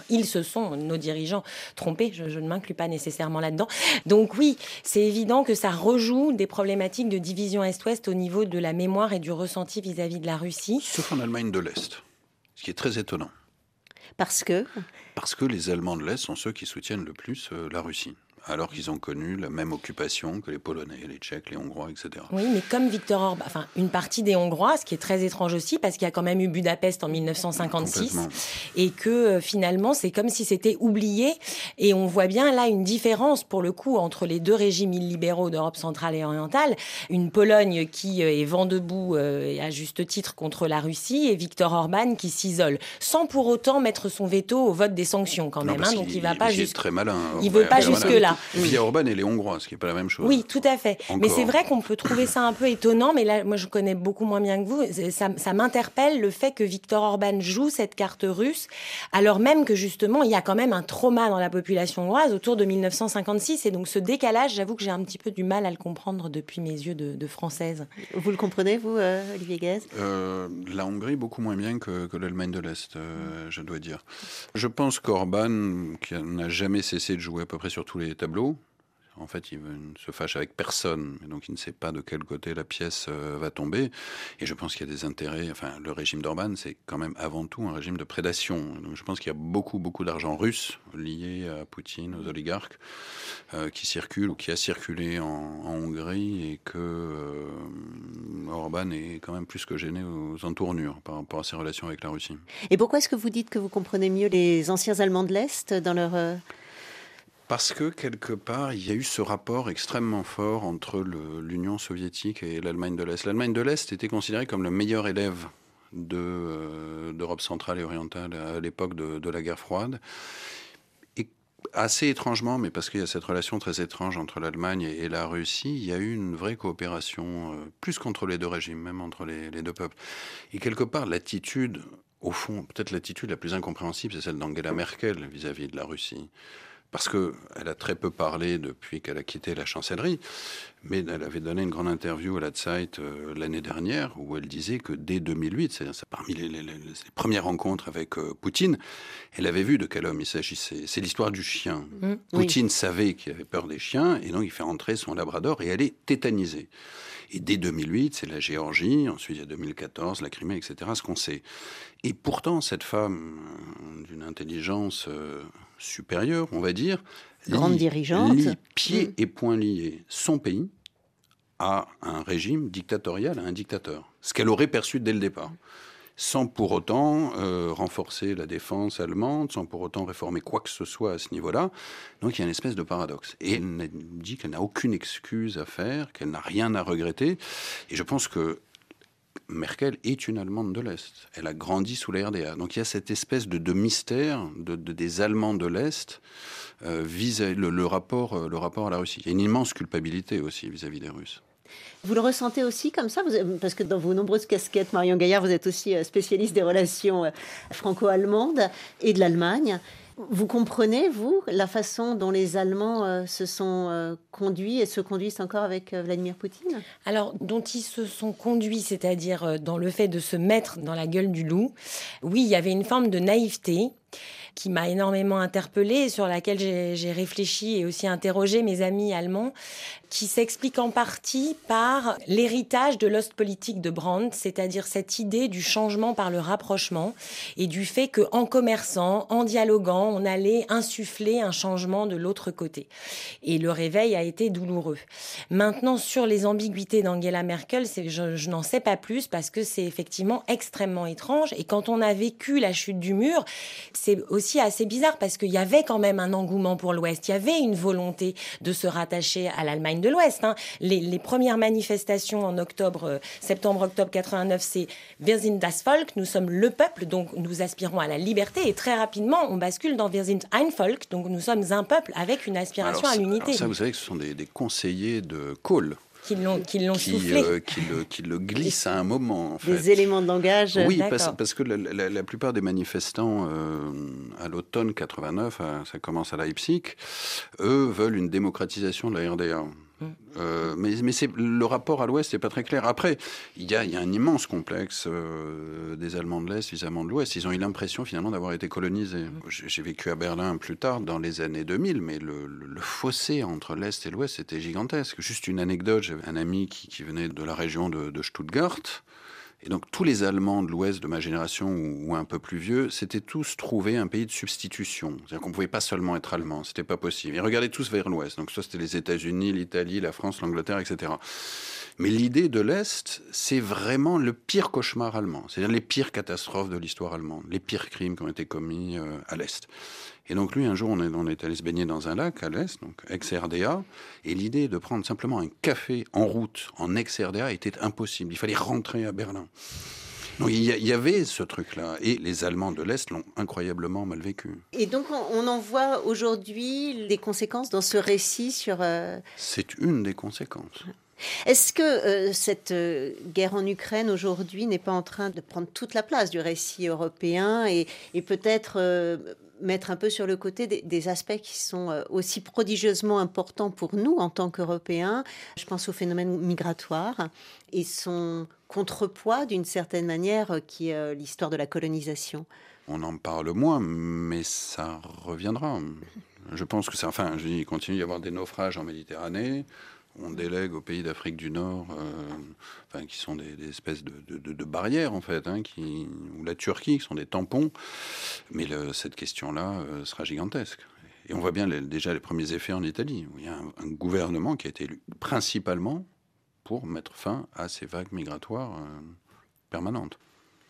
ils se sont, nos dirigeants, trompés, je, je ne m'inclus pas nécessairement là-dedans. Donc oui, c'est évident que ça rejoue des problématiques de division Est-Ouest au niveau de la mémoire et du ressenti vis-à-vis de la Russie. Sauf en Allemagne de l'Est, ce qui est très étonnant. Parce que Parce que les Allemands de l'Est sont ceux qui soutiennent le plus euh, la Russie alors qu'ils ont connu la même occupation que les Polonais, les Tchèques, les Hongrois, etc. Oui, mais comme Victor Orban, enfin une partie des Hongrois, ce qui est très étrange aussi, parce qu'il y a quand même eu Budapest en 1956, et que euh, finalement c'est comme si c'était oublié, et on voit bien là une différence pour le coup entre les deux régimes illibéraux d'Europe centrale et orientale, une Pologne qui euh, est vent debout euh, à juste titre contre la Russie, et Victor Orban qui s'isole, sans pour autant mettre son veto au vote des sanctions quand même. Hein, donc il, va pas juste. Très malin. Il veut pas jusque là. Via Orban et les Hongrois, ce qui n'est pas la même chose. Oui, tout à fait. Mais c'est vrai qu'on peut trouver ça un peu étonnant, mais là, moi, je connais beaucoup moins bien que vous. Ça, ça m'interpelle le fait que Viktor Orban joue cette carte russe, alors même que justement, il y a quand même un trauma dans la population hongroise autour de 1956. Et donc, ce décalage, j'avoue que j'ai un petit peu du mal à le comprendre depuis mes yeux de, française. Vous le comprenez, vous, euh, Olivier Guez? Euh, La Hongrie, beaucoup moins bien que, que l'Allemagne de l'Est, euh, je dois dire. Je pense qu'Orban, qui n'a jamais cessé de jouer à peu près sur tous les En fait, il ne se fâche avec personne, donc il ne sait pas de quel côté la pièce euh, va tomber. Et je pense qu'il y a des intérêts. Enfin, le régime d'Orban, c'est quand même avant tout un régime de prédation. Donc je pense qu'il y a beaucoup, beaucoup d'argent russe lié à Poutine, aux oligarques, euh, qui circule ou qui a circulé en, Hongrie, et que euh, Orban est quand même plus que gêné aux entournures par rapport à ses relations avec la Russie. Et pourquoi est-ce que vous dites que vous comprenez mieux les anciens Allemands de l'Est dans leur parce que quelque part, il y a eu ce rapport extrêmement fort entre l'Union soviétique et l'Allemagne de l'Est. L'Allemagne de l'Est était considérée comme le meilleur élève euh, d'Europe centrale et orientale à l'époque de, la guerre froide. Et assez étrangement, mais parce qu'il y a cette relation très étrange entre l'Allemagne et, la Russie, il y a eu une vraie coopération, euh, plus qu'entre les deux régimes, même entre les, deux peuples. Et quelque part, l'attitude, au fond, peut-être l'attitude la plus incompréhensible, c'est celle d'Angela Merkel vis à -vis de la Russie parce qu'elle a très peu parlé depuis qu'elle a quitté la chancellerie, mais elle avait donné une grande interview à la Zeit euh, l'année dernière où elle disait que dès 2008, c'est-à-dire parmi les, premières rencontres avec euh, Poutine, elle avait vu de quel homme il s'agissait. C'est l'histoire du chien. Mmh, Poutine savait qu'il avait peur des chiens et donc il fait entrer son labrador et elle est tétanisée. Et dès 2008, c'est la Géorgie, ensuite il y a 2014, la Crimée, etc., ce qu'on sait. Et pourtant, cette femme euh, d'une intelligence supérieure, on va dire, grande dirigeante, lie pieds mm. et poings liés son pays à un régime dictatorial, à un dictateur. Ce qu'elle aurait perçu dès le départ. Sans pour autant euh, renforcer la défense allemande, sans pour autant réformer quoi que ce soit à ce niveau-là. Donc il y a une espèce de paradoxe. Et elle dit qu'elle n'a aucune excuse à faire, qu'elle n'a rien à regretter. Et je pense que Merkel est une Allemande de l'Est. Elle a grandi sous la RDA. Donc il y a cette espèce de, mystère de, des Allemands de l'Est euh, vis le, rapport, euh, le rapport à la Russie. Il y a une immense culpabilité aussi vis-à-vis des Russes. Vous le ressentez aussi comme ça? Parce que dans vos nombreuses casquettes, Marion Gaillard, vous êtes aussi euh, spécialiste des relations franco-allemandes et de l'Allemagne. Vous comprenez, vous, la façon dont les Allemands euh, se sont euh, conduits et se conduisent encore avec euh, Vladimir Poutine? Alors, dont ils se sont conduits, c'est-à-dire dans le fait de se mettre dans la gueule du loup, oui, il y avait une forme de naïveté qui m'a énormément interpellée, sur laquelle j'ai réfléchi et aussi interrogé mes amis allemands, qui s'explique en partie par l'héritage de l'Ostpolitik de Brandt, c'est-à-dire cette idée du changement par le rapprochement et du fait qu'en commerçant, en dialoguant, on allait insuffler un changement de l'autre côté. Et le réveil a été douloureux. Maintenant, sur les ambiguïtés d'Angela Merkel, je, je n'en sais pas plus parce que c'est effectivement extrêmement étrange. Et quand on a vécu la chute du mur, c'est aussi assez bizarre parce qu'il y avait quand même un engouement pour l'Ouest. Il y avait une volonté de se rattacher à l'Allemagne de l'Ouest. Hein. Les, premières manifestations en octobre, euh, septembre-octobre 89, c'est Wir sind das Volk, nous sommes le peuple, donc nous aspirons à la liberté. Et très rapidement, on bascule dans Wir sind ein Volk, donc nous sommes un peuple avec une aspiration à l'unité. Ça, vous savez que ce sont des, conseillers de Kohl qui l'ont qui l'ont soufflé, euh, qui, le, qui, le, glisse à un moment. En fait. Des éléments de langage. Oui, parce, parce, que la, plupart des manifestants euh, à l'automne 89, ça commence à Leipzig, eux veulent une démocratisation de la RDA. Euh, mais mais c'est, le rapport à l'Ouest n'est pas très clair. Après, il y a, y a un immense complexe euh, des Allemands de l'Est, des Allemands de l'Ouest. Ils ont eu l'impression finalement d'avoir été colonisés. J'ai, vécu à Berlin plus tard, dans les années 2000, mais le, le, fossé entre l'Est et l'Ouest était gigantesque. Juste une anecdote, j'avais un ami qui, qui venait de la région de, de Stuttgart. Et donc tous les Allemands de l'Ouest de ma génération ou, un peu plus vieux, c'était tous trouver un pays de substitution. C'est-à-dire qu'on ne pouvait pas seulement être allemand, c'était pas possible. Ils regardaient tous vers l'Ouest. Donc soit c'était les États-Unis, l'Italie, la France, l'Angleterre, etc. Mais l'idée de l'Est, c'est vraiment le pire cauchemar allemand. C'est-à-dire les pires catastrophes de l'histoire allemande, les pires crimes qui ont été commis euh, à l'Est. Et donc lui, un jour, on est, on est allé se baigner dans un lac à l'est, donc ex-RDA, et l'idée de prendre simplement un café en route en ex-RDA était impossible. Il fallait rentrer à Berlin. Donc il y, avait ce truc-là, et les Allemands de l'Est l'ont incroyablement mal vécu. Et donc on, en voit aujourd'hui des conséquences dans ce récit sur... Euh, C'est une des conséquences. Est-ce que euh, cette euh, guerre en Ukraine aujourd'hui n'est pas en train de prendre toute la place du récit européen et, peut-être mettre un peu sur le côté des, aspects qui sont euh, aussi prodigieusement importants pour nous en tant qu'Européens? Je pense au phénomène migratoire et son contrepoids d'une certaine manière euh, qui est euh, l'histoire de la colonisation. On en parle moins, mais ça reviendra. Je pense que c'est. Enfin, je dis, il continue d'y avoir des naufrages en Méditerranée. On délègue aux pays d'Afrique du Nord, euh, enfin, qui sont des, espèces de, barrières, en fait, hein, ou la Turquie, qui sont des tampons. Mais cette question-là euh, sera gigantesque. Et on voit bien déjà les premiers effets en Italie, où il y a un, un gouvernement qui a été élu principalement pour mettre fin à ces vagues migratoires euh, permanentes.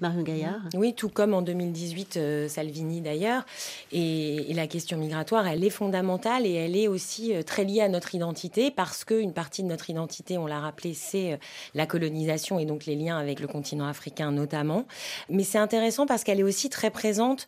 Marion Gaillard. Oui, tout comme en 2018, euh, Salvini d'ailleurs. Et, la question migratoire, elle est fondamentale et elle est aussi euh, très liée à notre identité parce qu'une partie de notre identité, on l'a rappelé, c'est euh, la colonisation et donc les liens avec le continent africain notamment. Mais c'est intéressant parce qu'elle est aussi très présente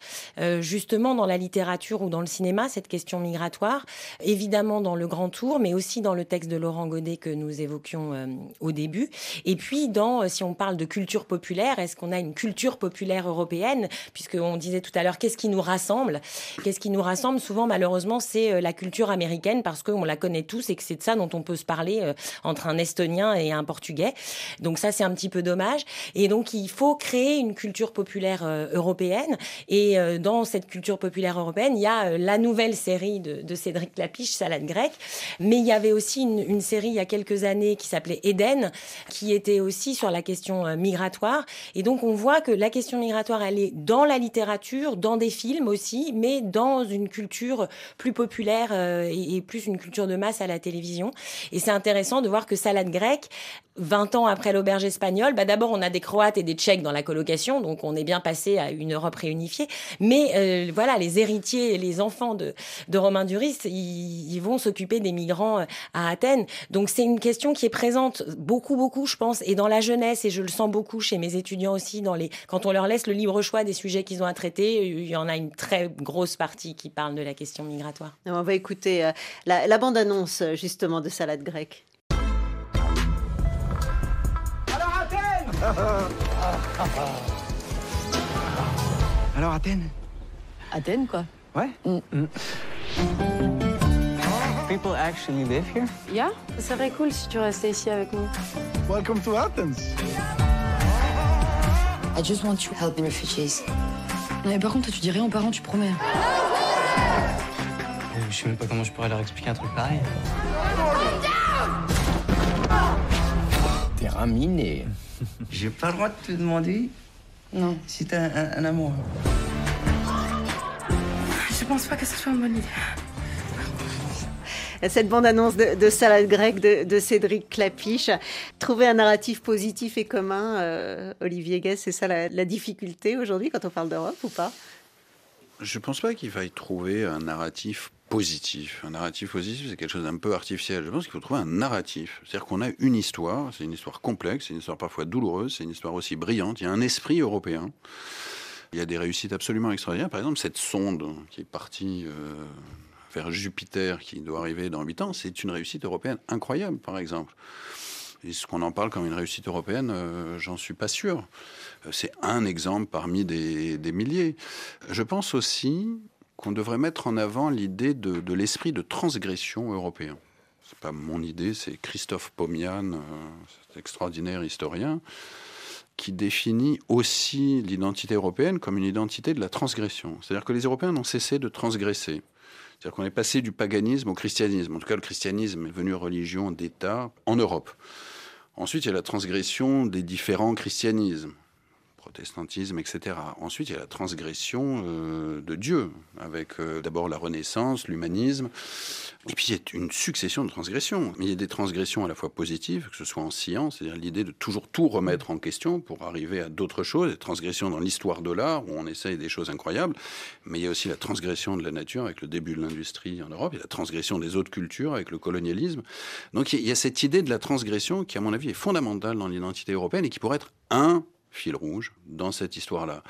justement dans la littérature ou dans le cinéma, cette question migratoire. Évidemment dans le Grand Tour, mais aussi dans le texte de Laurent Godet que nous évoquions au début. Et puis dans, si on parle de culture populaire, est-ce qu'on a une culture populaire européenne Puisqu'on disait tout à l'heure, qu'est-ce qui nous rassemble? Qu'est-ce qui nous rassemble? Souvent, malheureusement, c'est euh, la culture américaine parce qu'on la connaît tous et que c'est de ça dont on peut se parler euh, entre un Estonien et un Portugais. Donc ça, c'est un petit peu dommage. Et donc, il faut créer une culture populaire euh, européenne. Et dans cette culture populaire européenne, il y a la nouvelle série de, Cédric Lapiche, Salade grecque. Mais il y avait aussi une, une série il y a quelques années qui s'appelait Eden, qui était aussi sur la question migratoire. Et donc, on voit que la question migratoire, elle est dans la littérature, dans des films aussi, mais dans une culture plus populaire euh, et, plus une culture de masse à la télévision. Et c'est intéressant de voir que Salade grecque, 20 ans après l'auberge espagnole, bah d'abord on a des Croates et des Tchèques dans la colocation, donc on est bien passé à une Europe réunifiée. Mais euh, voilà, les héritiers, les enfants de, de Romain Duris, ils, vont s'occuper des migrants euh, à Athènes. Donc c'est une question qui est présente beaucoup, beaucoup, je pense, et dans la jeunesse, et je le sens beaucoup chez mes étudiants aussi, les, quand on leur laisse le libre choix des sujets qu'ils ont à traiter, il y en a une très grosse partie qui parle de la question migratoire. On va écouter euh, la, la bande-annonce euh, justement de Salade grecque. Alors Athènes Alors Athènes Athènes, quoi. Ouais People actually live here? Yeah, ça serait cool si tu restais ici avec nous. Welcome to Athens I just want to help the refugees. Non, mais par contre, toi, tu dis rien aux parents, tu promets. Euh, Je sais même pas comment je pourrais leur expliquer un truc pareil. T'es raminé. [laughs] J'ai pas le droit de te demander Non. si t'as un, un amour. Je pense pas que ce soit une bonne idée. Cette bande-annonce de, de Salade grecque de, Cédric Clapiche. Trouver un narratif positif et commun, euh, Olivier Guess, c'est ça la, la difficulté aujourd'hui quand on parle d'Europe ou pas? Je ne pense pas qu'il faille trouver un narratif positif. Un narratif positif, c'est quelque chose d'un peu artificiel. Je pense qu'il faut trouver un narratif. C'est-à-dire qu'on a une histoire, c'est une histoire complexe, c'est une histoire parfois douloureuse, c'est une histoire aussi brillante. Il y a un esprit européen. Il y a des réussites absolument extraordinaires. Par exemple, cette sonde qui est partie euh, Jupiter, qui doit arriver dans 8 ans, c'est une réussite européenne incroyable, par exemple. Est-ce qu'on en parle comme une réussite européenne Euh, J'en suis pas sûr. Euh, C'est un exemple parmi des, milliers. Je pense aussi qu'on devrait mettre en avant l'idée de, de l'esprit de transgression européen. C'est pas mon idée, c'est Christophe Pomian, euh, cet extraordinaire historien, qui définit aussi l'identité européenne comme une identité de la transgression. C'est-à-dire que les Européens n'ont cessé de transgresser. C'est-à-dire qu'on est passé du paganisme au christianisme. En tout cas, le christianisme est devenu religion d'État en Europe. Ensuite, il y a la transgression des différents christianismes, protestantisme, etc. Ensuite, il y a la transgression euh, de Dieu, avec euh, d'abord la Renaissance, l'humanisme. Et puis, il y a une succession de transgressions. Mais il y a des transgressions à la fois positives, que ce soit en science, c'est-à-dire l'idée de toujours tout remettre en question pour arriver à d'autres choses, des transgressions dans l'histoire de l'art, où on essaye des choses incroyables. Mais il y a aussi la transgression de la nature avec le début de l'industrie en Europe, il y a la transgression des autres cultures avec le colonialisme. Donc, il y a cette idée de la transgression qui, à mon avis, est fondamentale dans l'identité européenne et qui pourrait être un fil rouge dans cette histoire-là.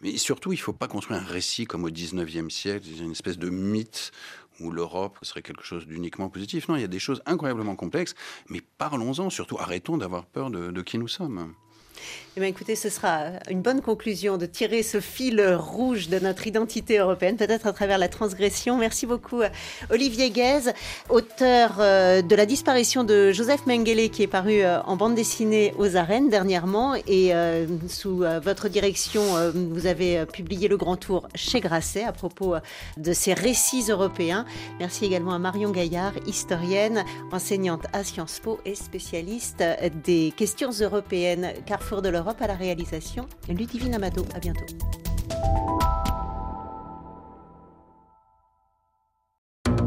Mais surtout, il ne faut pas construire un récit comme au 19e siècle, une espèce de mythe où l'Europe serait quelque chose d'uniquement positif. Non, il y a des choses incroyablement complexes, mais parlons-en, surtout arrêtons d'avoir peur de, de qui nous sommes. Eh écoutez, ce sera une bonne conclusion de tirer ce fil rouge de notre identité européenne, peut-être à travers la transgression. Merci beaucoup, Olivier Guèze, auteur euh, de La disparition de Joseph Mengele, qui est paru euh, en bande dessinée aux arènes dernièrement. Et euh, sous votre direction, vous avez publié Le Grand Tour chez Grasset à propos de ces récits européens. Merci également à Marion Gaillard, historienne, enseignante à Sciences Po et spécialiste des questions européennes. Carrefour de l'Europe à la réalisation, Ludivine Amado. À bientôt.